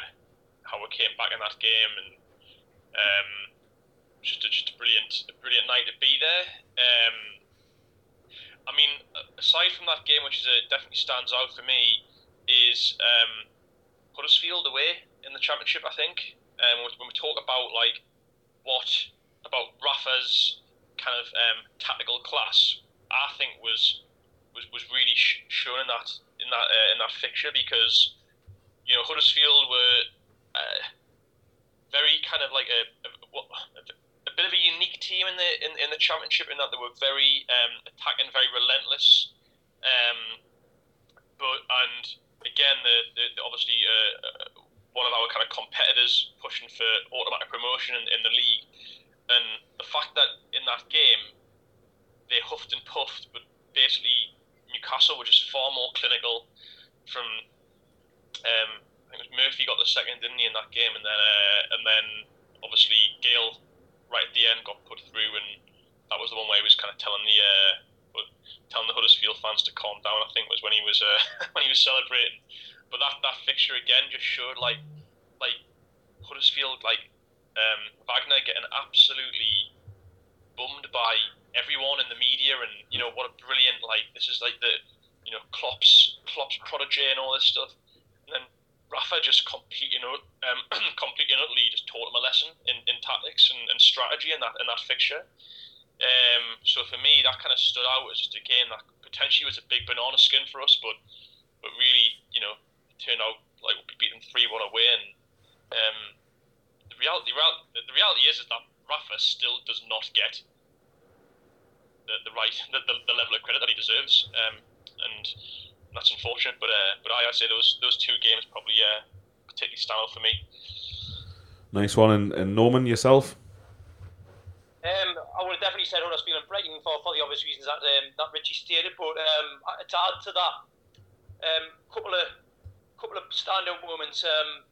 how we came back in that game, and um, just a, just a brilliant a brilliant night to be there. Um, I mean, aside from that game, which is a, definitely stands out for me, is um, Huddersfield away in the championship. I think um, when we talk about like what about Rafa's kind of um, tactical class, I think was was, was really sh- shown in that in that uh, in that fixture because you know Huddersfield were uh, very kind of like a, a, a, bit of a unique team in the in, in the championship in that they were very um, attacking, very relentless. Um, but and again, the, the, obviously uh, uh, one of our kind of competitors pushing for automatic promotion in, in the league, and the fact that in that game they huffed and puffed, but basically Newcastle were just far more clinical from. Um, I think it was Murphy got the second, didn't he, in that game, and then uh, and then obviously Gayle right at the end got put through, and that was the one where he was kind of telling the uh, telling the Huddersfield fans to calm down. I think was when he was uh, when he was celebrating. But that, that fixture again just showed like like Huddersfield like um, Wagner getting absolutely bummed by everyone in the media, and you know what a brilliant like this is like the you know Klopp's Klopp's protege and all this stuff. And then Rafa just completely um, completely and utterly just taught him a lesson in, in tactics and, and strategy in that in that fixture. Um, so for me, that kind of stood out as just a game that potentially was a big banana skin for us, but but really, you know, it turned out like we beat them three one away. And um, the reality, the, the reality is, is that Rafa still does not get the, the right the, the, the, level of credit that he deserves, um, and that's unfortunate. But uh, but I, I say those those two games probably uh, particularly stand out for me. Nice one, and, and Norman yourself. Um, I would have definitely said Huddersfield and Brighton for, for the obvious reasons that um, that Richie stated. But um, to add to that, um, couple of couple of standout moments. Um,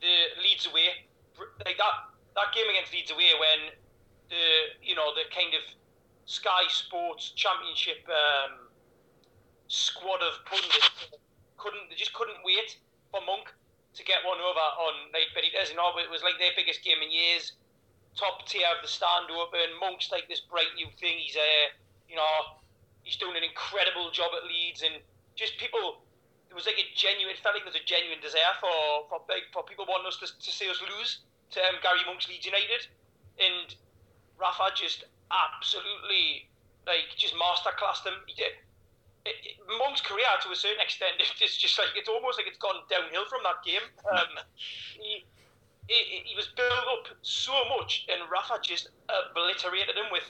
the Leeds away, like that that game against Leeds away when the you know the kind of Sky Sports Championship um, squad of pundits couldn't they just couldn't wait for Monk to get one over on like Benitez. You know, it was like their biggest game in years. Top tier of the stand open. Monk's like this bright new thing. He's uh, you know, he's doing an incredible job at Leeds, and just people. It was like a genuine. It felt like there was a genuine desire for for for people wanting us to, to see us lose to um, Gary Monk's Leeds United, and Rafa just absolutely like just masterclassed them. He did. it, it, Monk's career to a certain extent, it's just like it's almost like it's gone downhill from that game. Um, he, he, he was built up so much, and Rafa just obliterated him with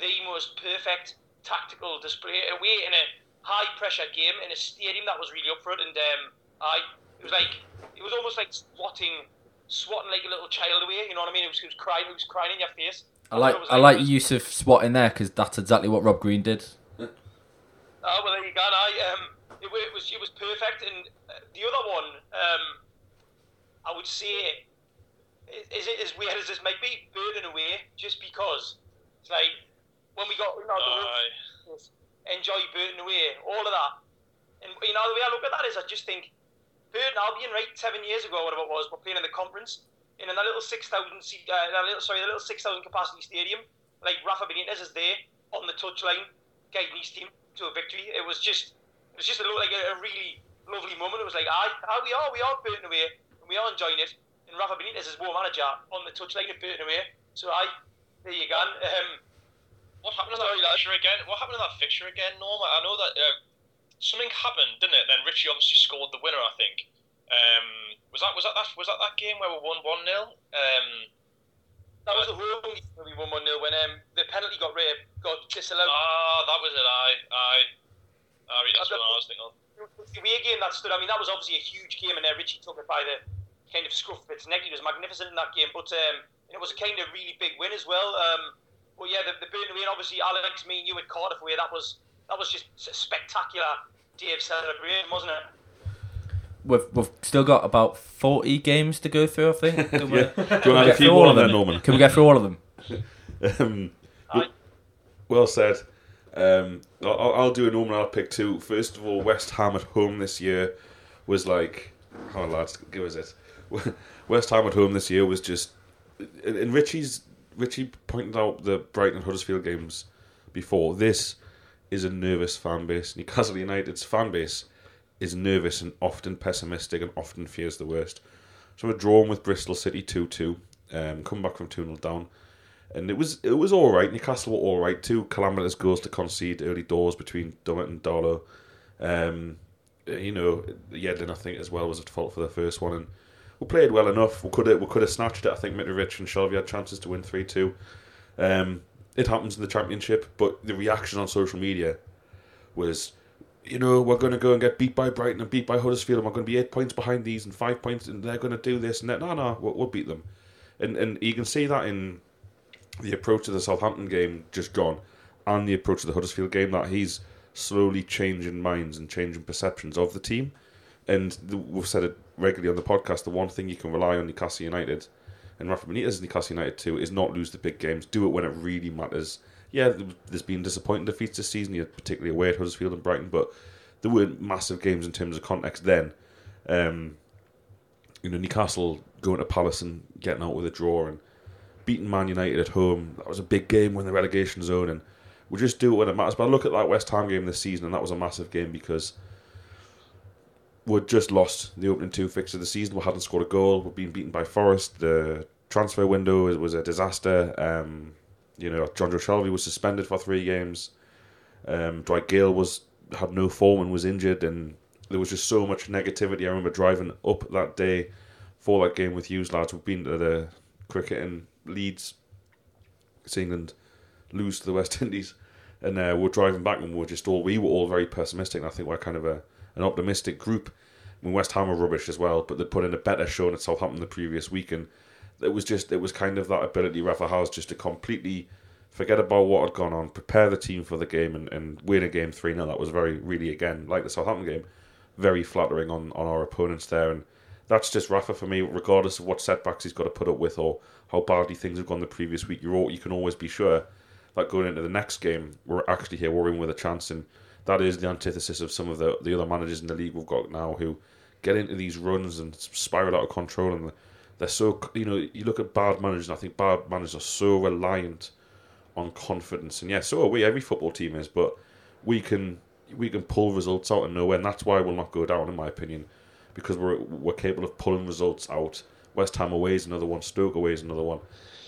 the most perfect tactical display away in a high pressure game in a stadium that was really up for it. And um, I, it was like it was almost like swatting, swatting like a little child away. You know what I mean? It was, it was crying, it was crying in your face. I like I like the use of swatting there because that's exactly what Rob Green did. Oh well, there you go. I um, it, it was it was perfect, and uh, the other one, um, I would say, is it as weird as this might be, Burton away, just because it's like when we got you know, the, enjoy Burton away, all of that, and you know the way I look at that is I just think Burton Albion, right, seven years ago, whatever it was, were playing in the conference in a little six thousand seat, uh, little sorry, a little six thousand capacity stadium. Like Rafa Benitez is there on the touchline, guiding his team to a victory. It was just, it was just a, like a, really lovely moment. It was like, I we are, we are Burton away, and we are enjoying it. And Rafa Benitez is war manager on the touchline of Burton away. So I, there you go. Um, what happened to that fixture again? What happened to that fixture again, Norm? I know that uh, something happened, didn't it? Then Richie obviously scored the winner, I think. Um, was that was that, that was that that game where we won one 0 um, that was the home where we won one 0 when um, the penalty got rid, got disallowed. Ah, that was it. I, I, I that's what I was thinking. The away game that stood. I mean, that was obviously a huge game, and uh, Richie took it by the kind of scruff of its neck. He was magnificent in that game, but um, it was a kind of really big win as well. Um, but yeah, the, the Burton win. Obviously, Alex, me, and you at Cardiff away. That was that was just a spectacular day of celebration, wasn't it? We've, we've still got about 40 games to go through, I think. Do we, yeah. Do you want to add a few more on there, Norman? Can we get through all of them? um, well, well, said. Um, I'll, I'll, do a Norman. I'll pick two. First of all, West Ham at home this year was like, how oh, lads, give us it. West Ham at home this year was just, and Richie's Richie pointed out the Brighton and Huddersfield games before. This is a nervous fan base. Newcastle United's fan base is nervous and often pessimistic and often fears the worst. So we're drawn with Bristol City 2 2, um, come back from 2 0 down. And it was it was all right. Newcastle were all right. Two calamitous goals to concede early doors between Dummett and Darlow. Um, you know, Yedlin I think as well was at fault for the first one, and we played well enough. We could have we could have snatched it. I think Mitrovic and Shelvey had chances to win three two. Um, it happens in the championship, but the reaction on social media was you know, we're going to go and get beat by Brighton and beat by Huddersfield, and we're going to be eight points behind these and five points, and they're going to do this and that. No, no, we'll, we'll beat them. And and you can see that in the approach of the Southampton game just gone, and the approach of the Huddersfield game that he's slowly changing minds and changing perceptions of the team. And the, we've said it regularly on the podcast. The one thing you can rely on Newcastle United and Rafa Benitez Newcastle United too is not lose the big games. Do it when it really matters yeah, there's been disappointing defeats this season, particularly away at Huddersfield and Brighton, but there weren't massive games in terms of context then. Um, you know, Newcastle going to Palace and getting out with a draw and beating Man United at home. That was a big game when the relegation zone, and we just do it when it matters. But I look at that West Ham game this season, and that was a massive game because we'd just lost the opening two fixtures of the season. We hadn't scored a goal. We've been beaten by Forest. The transfer window was a disaster. Um, you know, Jonjo Shelvey was suspended for three games. Um, Dwight Gayle was had no form and was injured, and there was just so much negativity. I remember driving up that day for that game with Hughes lads. We've been to the cricket in Leeds, it's England lose to the West Indies, and uh, we're driving back, and we're just all we were all very pessimistic. And I think we're kind of a an optimistic group. I mean, West Ham are rubbish as well, but they put in a better show at Southampton the previous week, and it was just it was kind of that ability Rafa has just to completely forget about what had gone on, prepare the team for the game, and, and win a game three 0 That was very really again like the Southampton game, very flattering on, on our opponents there, and that's just Rafa for me. Regardless of what setbacks he's got to put up with or how badly things have gone the previous week, you you can always be sure that going into the next game, we're actually here worrying with a chance, and that is the antithesis of some of the the other managers in the league we've got now who get into these runs and spiral out of control and they're so you know you look at bad managers and I think bad managers are so reliant on confidence. And yeah so are we. Every football team is but we can we can pull results out of nowhere. And that's why we'll not go down in my opinion because we're we're capable of pulling results out. West Ham away is another one. Stoke away is another one.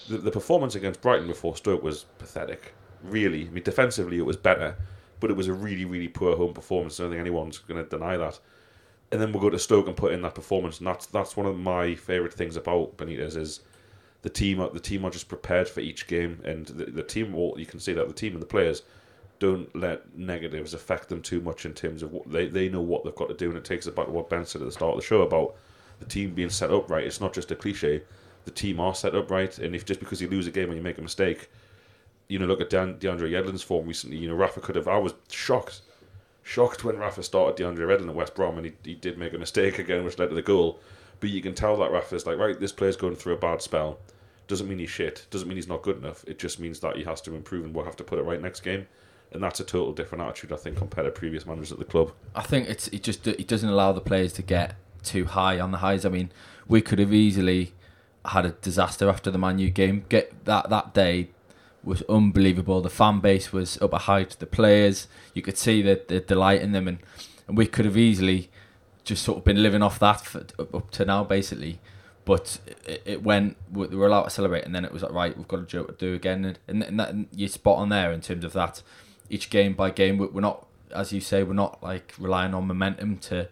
The, the performance against Brighton before Stoke was pathetic really. I mean defensively it was better but it was a really, really poor home performance. I don't think anyone's going to deny that. And then we'll go to Stoke and put in that performance, and that's that's one of my favourite things about Benitez is the team. The team are just prepared for each game, and the, the team. Well, you can see that the team and the players don't let negatives affect them too much in terms of what they they know what they've got to do, and it takes us back to what Ben said at the start of the show about the team being set up right. It's not just a cliche. The team are set up right, and if just because you lose a game and you make a mistake, you know, look at Dan, DeAndre Yedlin's form recently. You know, Rafa could have. I was shocked, shocked when Rafa started DeAndre Yedlin at West Brom, and he, he did make a mistake again, which led to the goal. But you can tell that Rafa's like, right, this player's going through a bad spell. Doesn't mean he's shit. Doesn't mean he's not good enough. It just means that he has to improve, and we'll have to put it right next game. And that's a total different attitude, I think, compared to previous managers at the club. I think it's it just it doesn't allow the players to get too high on the highs. I mean, we could have easily had a disaster after the Man U game. Get that that day was unbelievable. The fan base was up a height. The players, you could see the, the delight in them, and, and we could have easily just sort of been living off that for, up, to now, basically. But it, it went. We were allowed to celebrate, and then it was like, right, we've got a joke to do again, and, and, and that, and you're spot on there in terms of that. Each game by game, we're not, as you say, we're not like relying on momentum to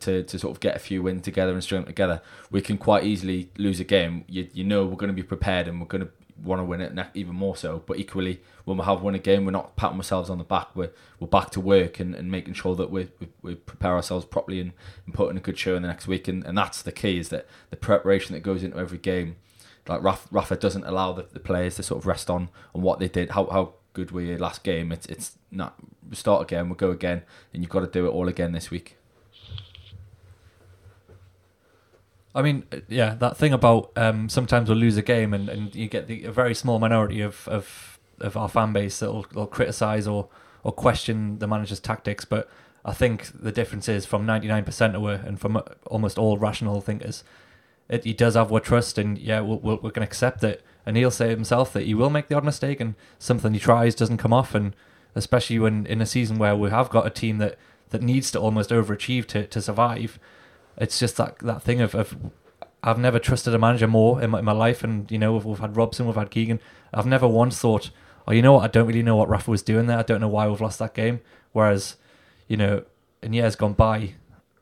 to, to sort of get a few wins together and string together. We can quite easily lose a game. You, you know we're going to be prepared and we're going to want to win it even more so. But equally, when we have won a game, we're not patting ourselves on the back. We're, we're back to work and, and making sure that we, we, we prepare ourselves properly and, and put in a good show in the next week. And, and that's the key is that the preparation that goes into every game. Like Rafa, Rafa doesn't allow the, the players to sort of rest on, on what they did, how, how good we last game. It's it's not we start again, we'll go again, and you've got to do it all again this week. I mean, yeah, that thing about um, sometimes we'll lose a game and, and you get the, a very small minority of, of, of our fan base that will, will criticise or, or question the manager's tactics. But I think the difference is from 99% of and from uh, almost all rational thinkers, it, he does have our trust and yeah, we'll, we'll, we're going to accept it. And he'll say himself that he will make the odd mistake and something he tries doesn't come off. And especially when in a season where we have got a team that, that needs to almost overachieve to, to survive it's just that that thing of, of I've never trusted a manager more in my, in my life, and you know we've, we've had Robson, we've had Keegan. I've never once thought, oh, you know what? I don't really know what Rafa was doing there. I don't know why we've lost that game. Whereas, you know, in years gone by,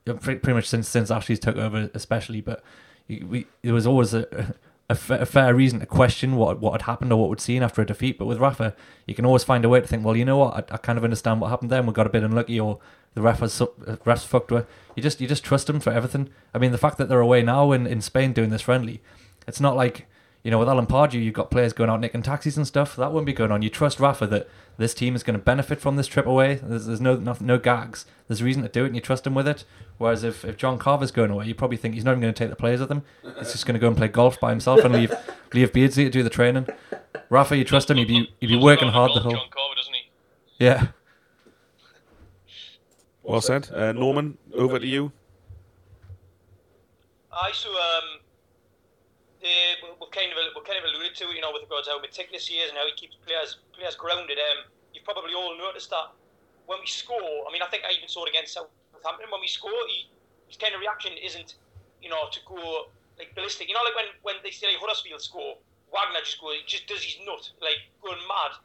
pretty, much since since Ashley's took over, especially, but we there was always a, a, fair reason to question what what had happened or what we'd seen after a defeat. But with Rafa, you can always find a way to think, well, you know what? I, I kind of understand what happened there. and We got a bit unlucky, or the ref has uh, refs fucked with. You just you just trust him for everything. I mean, the fact that they're away now in, in Spain doing this friendly, it's not like you know with Alan Pardew, you've got players going out nicking taxis and stuff. That wouldn't be going on. You trust Rafa that this team is going to benefit from this trip away. There's, there's no, no no gags. There's a reason to do it, and you trust him with it. Whereas if, if John Carver's going away, you probably think he's not even going to take the players with him. He's just going to go and play golf by himself and leave leave Beardsley to do the training. Rafa, you trust him. He'd be he'd be working hard the whole. John Carver, doesn't he? Yeah. Well said, uh, Norman. Over to you. I so um, they, we've kind of we've kind of alluded to it, you know, with regards to how meticulous he is and how he keeps players players grounded. Um, you've probably all noticed that when we score, I mean, I think I even saw it against Southampton. When we score, he, his kind of reaction isn't, you know, to go like ballistic. You know, like when when they say like Huddersfield score, Wagner just goes, he just does his nut, like going mad.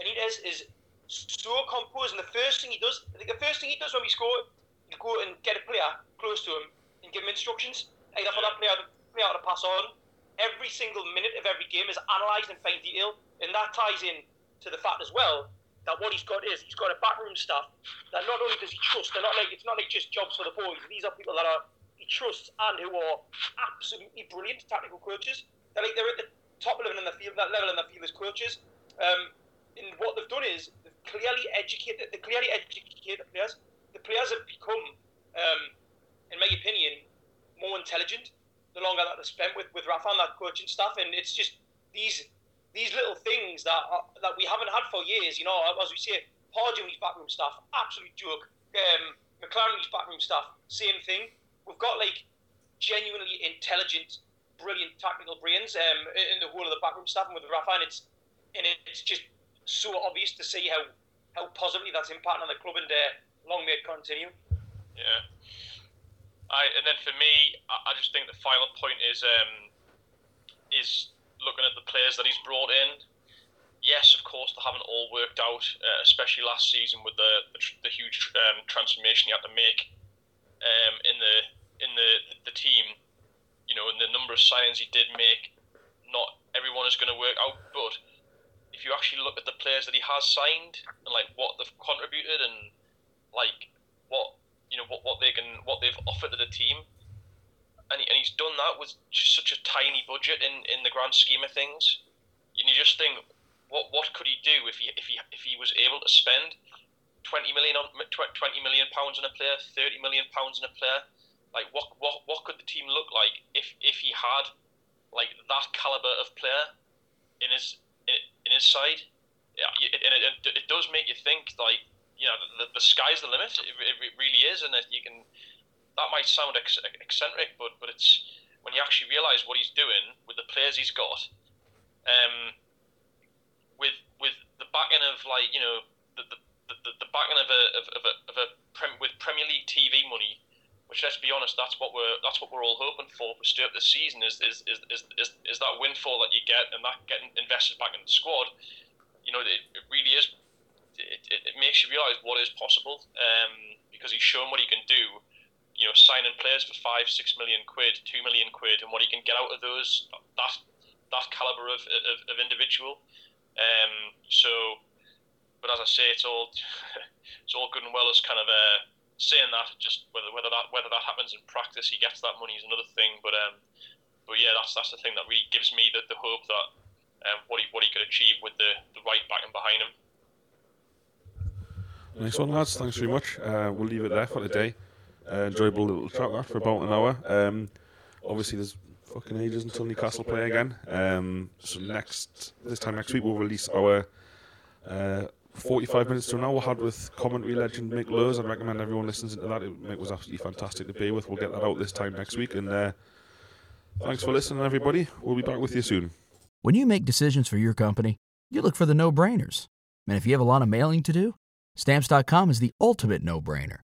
And he does is so composed. And the first thing he does, I think the first thing he does when we score, he go and get a player close to him and give him instructions, either for that player, player to pass on. Every single minute of every game is analysed in fine detail, and that ties in to the fact as well that what he's got is he's got a backroom staff that not only does he trust, they're not like it's not like just jobs for the boys. These are people that are he trusts and who are absolutely brilliant tactical coaches. They're like they're at the top level in the field, that level in the field as coaches. Um, and what they've done is they've clearly educated, they clearly educated the players. The players have become, um, in my opinion, more intelligent the longer that they spent with with Rafa and that coaching staff, and it's just these these little things that are, that we haven't had for years. You know, as we say, Pardew and his backroom staff, absolute joke. Um, McClaren and backroom staff, same thing. We've got like genuinely intelligent, brilliant tactical brains um, in the whole of the backroom staff, and with Rafa, and it's and it's just so obvious to see how how positively that's impacting on the club, and uh, long may it continue. Yeah. I, and then for me, I, I just think the final point is um, is looking at the players that he's brought in. yes, of course, they haven't all worked out, uh, especially last season with the the, the huge um, transformation you had to make um, in the in the the team. You know, and the number of signings he did make, not everyone is going to work out. But if you actually look at the players that he has signed and like what they've contributed and like what you know what, what they can what they've offered to the team, and, and he's done that with just such a tiny budget in, in the grand scheme of things. And you just think, what what could he do if he if he if he was able to spend twenty million on twenty million pounds on a player, thirty million pounds on a player? Like what what what could the team look like if if he had like that caliber of player in his in, in his side? Yeah, it, and it, it, does make you think like you know the, the sky's the limit. It, it really is, and that you can. That might sound eccentric, but but it's when you actually realise what he's doing with the players he's got. Um, with with the backing of like you know the the, the, the backing of a of, of a, of a prem, with Premier League TV money, which let's be honest, that's what we're that's what we're all hoping for for start this season is is, is, is, is, is that windfall that you get and that getting invested back in the squad. You know, it, it really is. It, it, it, makes you realise what is possible um, because he's shown what he can do. You know, signing players for five, six million quid, two million quid, and what he can get out of those that that caliber of, of, of individual. Um, so, but as I say, it's all it's all good and well as kind of uh, saying that. Just whether whether that whether that happens in practice, he gets that money is another thing. But um, but yeah, that's that's the thing that really gives me the, the hope that um, what he what he could achieve with the the right back and behind him. Nice one, lads. Thanks very much. Uh, we'll leave it there for today. Uh, enjoyable little chat for about an hour. Um, obviously, there's fucking ages until Newcastle play again. Um, so next this time next week we'll release our uh, 45 minutes to an hour had with commentary legend Mick Lowes. I'd recommend everyone listens to that. It was absolutely fantastic to be with. We'll get that out this time next week. And uh, thanks for listening, everybody. We'll be back with you soon. When you make decisions for your company, you look for the no-brainers. And if you have a lot of mailing to do, stamps.com is the ultimate no-brainer.